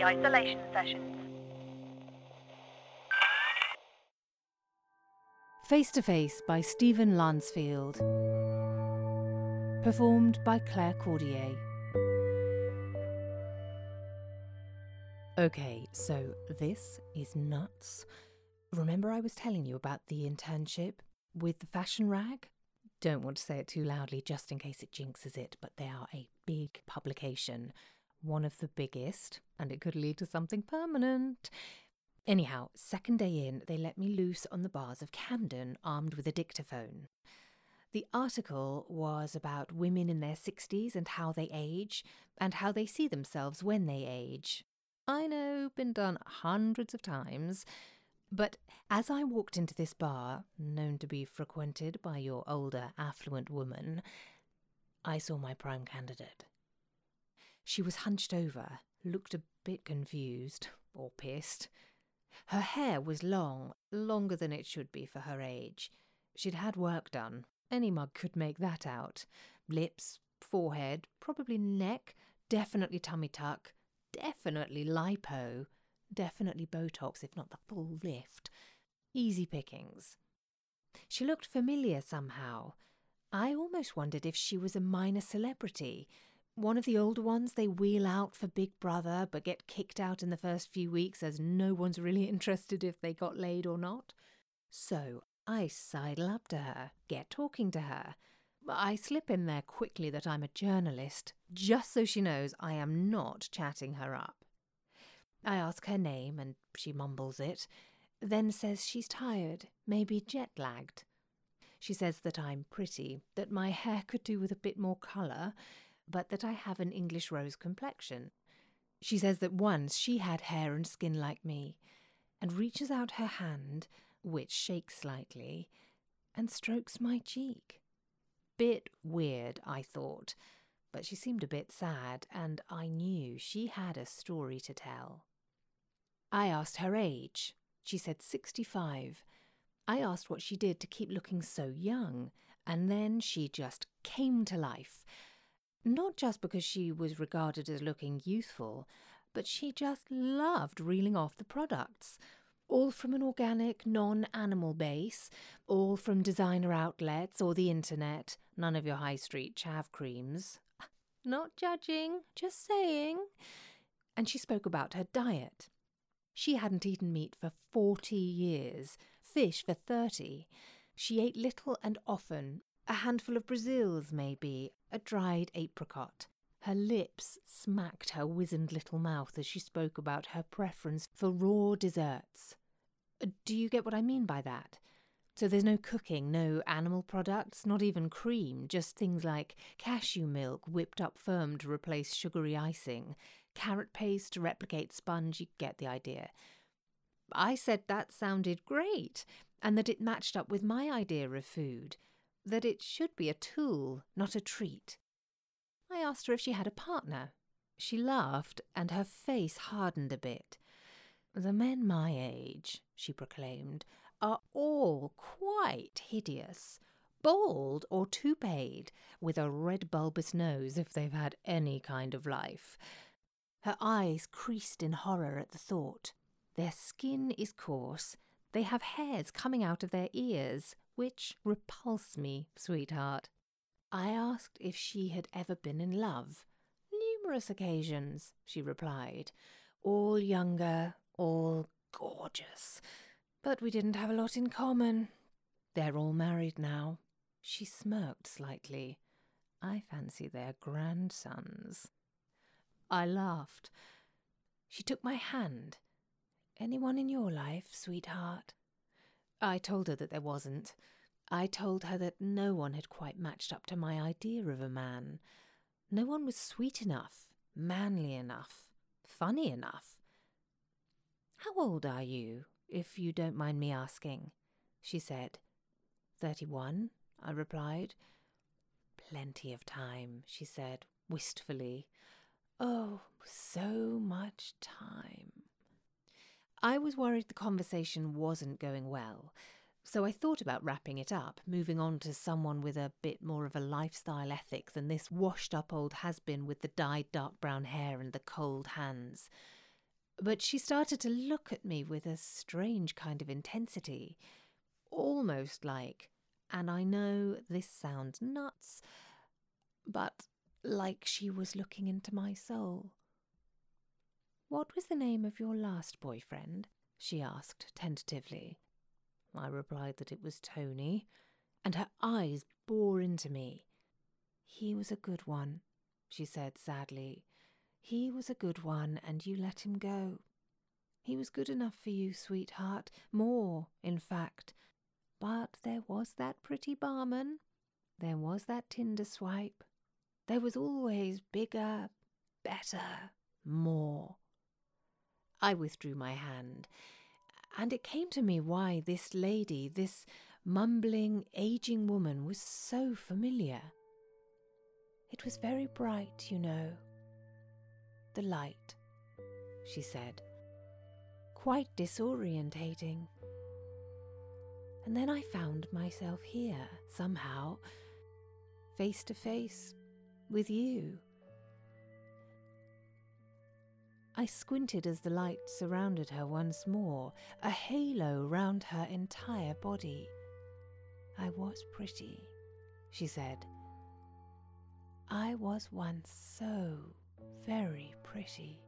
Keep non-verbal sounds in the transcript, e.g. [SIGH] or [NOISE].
the isolation sessions. Face to Face by Stephen Lansfield. Performed by Claire Cordier. Okay, so this is nuts. Remember, I was telling you about the internship with the fashion rag? Don't want to say it too loudly just in case it jinxes it, but they are a big publication, one of the biggest, and it could lead to something permanent. Anyhow, second day in, they let me loose on the bars of Camden armed with a dictaphone. The article was about women in their 60s and how they age, and how they see themselves when they age. I know, been done hundreds of times. But as I walked into this bar, known to be frequented by your older, affluent woman, I saw my prime candidate. She was hunched over, looked a bit confused, [LAUGHS] or pissed. Her hair was long, longer than it should be for her age. She'd had work done. Any mug could make that out. Lips, forehead, probably neck, definitely tummy tuck, definitely lipo, definitely Botox, if not the full lift. Easy pickings. She looked familiar somehow. I almost wondered if she was a minor celebrity, one of the older ones they wheel out for Big Brother but get kicked out in the first few weeks as no one's really [LAUGHS] interested if they got laid or not. So I sidle up to her, get talking to her. I slip in there quickly that I'm a journalist, just so she knows I am not chatting her up. I ask her name, and she mumbles it, then says she's tired, maybe jet lagged. She says that I'm pretty, that my hair could do with a bit more colour, but that I have an English rose complexion. She says that once she had hair and skin like me, and reaches out her hand, which shakes slightly, and strokes my cheek. Bit weird, I thought, but she seemed a bit sad, and I knew she had a story to tell. I asked her age. She said 65. I asked what she did to keep looking so young, and then she just came to life not just because she was regarded as looking youthful, but she just loved reeling off the products. All from an organic, non animal base, all from designer outlets or the internet, none of your high street chav creams. [LAUGHS] Not judging, just saying. And she spoke about her diet. She hadn't eaten meat for 40 years, fish for 30. She ate little and often, a handful of Brazils, maybe, a dried apricot. Her lips smacked her wizened little mouth as she spoke about her preference for raw desserts. Uh, do you get what I mean by that? So there's no cooking, no animal products, not even cream, just things like cashew milk whipped up firm to replace sugary icing, carrot paste to replicate sponge, you get the idea. I said that sounded great, and that it matched up with my idea of food that it should be a tool, not a treat. I asked her if she had a partner. She laughed, and her face hardened a bit. The men my age, she proclaimed, are all quite hideous. Bald or toupeed, with a red bulbous nose if they've had any kind of life. Her eyes creased in horror at the thought. Their skin is coarse, they have hairs coming out of their ears, which repulse me, sweetheart. I asked if she had ever been in love. Numerous occasions, she replied. All younger, all gorgeous. But we didn't have a lot in common. They're all married now. She smirked slightly. I fancy they're grandsons. I laughed. She took my hand. Anyone in your life, sweetheart? I told her that there wasn't. I told her that no one had quite matched up to my idea of a man. No one was sweet enough, manly enough, funny enough. How old are you, if you don't mind me asking? she said. Thirty one, I replied. Plenty of time, she said, wistfully. Oh, so much time. I was worried the conversation wasn't going well, so I thought about wrapping it up, moving on to someone with a bit more of a lifestyle ethic than this washed up old has been with the dyed dark brown hair and the cold hands. But she started to look at me with a strange kind of intensity, almost like, and I know this sounds nuts, but like she was looking into my soul. What was the name of your last boyfriend? she asked tentatively. I replied that it was Tony, and her eyes bore into me. He was a good one, she said sadly. He was a good one, and you let him go. He was good enough for you, sweetheart, more, in fact. But there was that pretty barman. There was that Tinder swipe. There was always bigger, better, more. I withdrew my hand, and it came to me why this lady, this mumbling, aging woman, was so familiar. It was very bright, you know. The light, she said. Quite disorientating. And then I found myself here, somehow, face to face with you. I squinted as the light surrounded her once more, a halo round her entire body. I was pretty, she said. I was once so very pretty.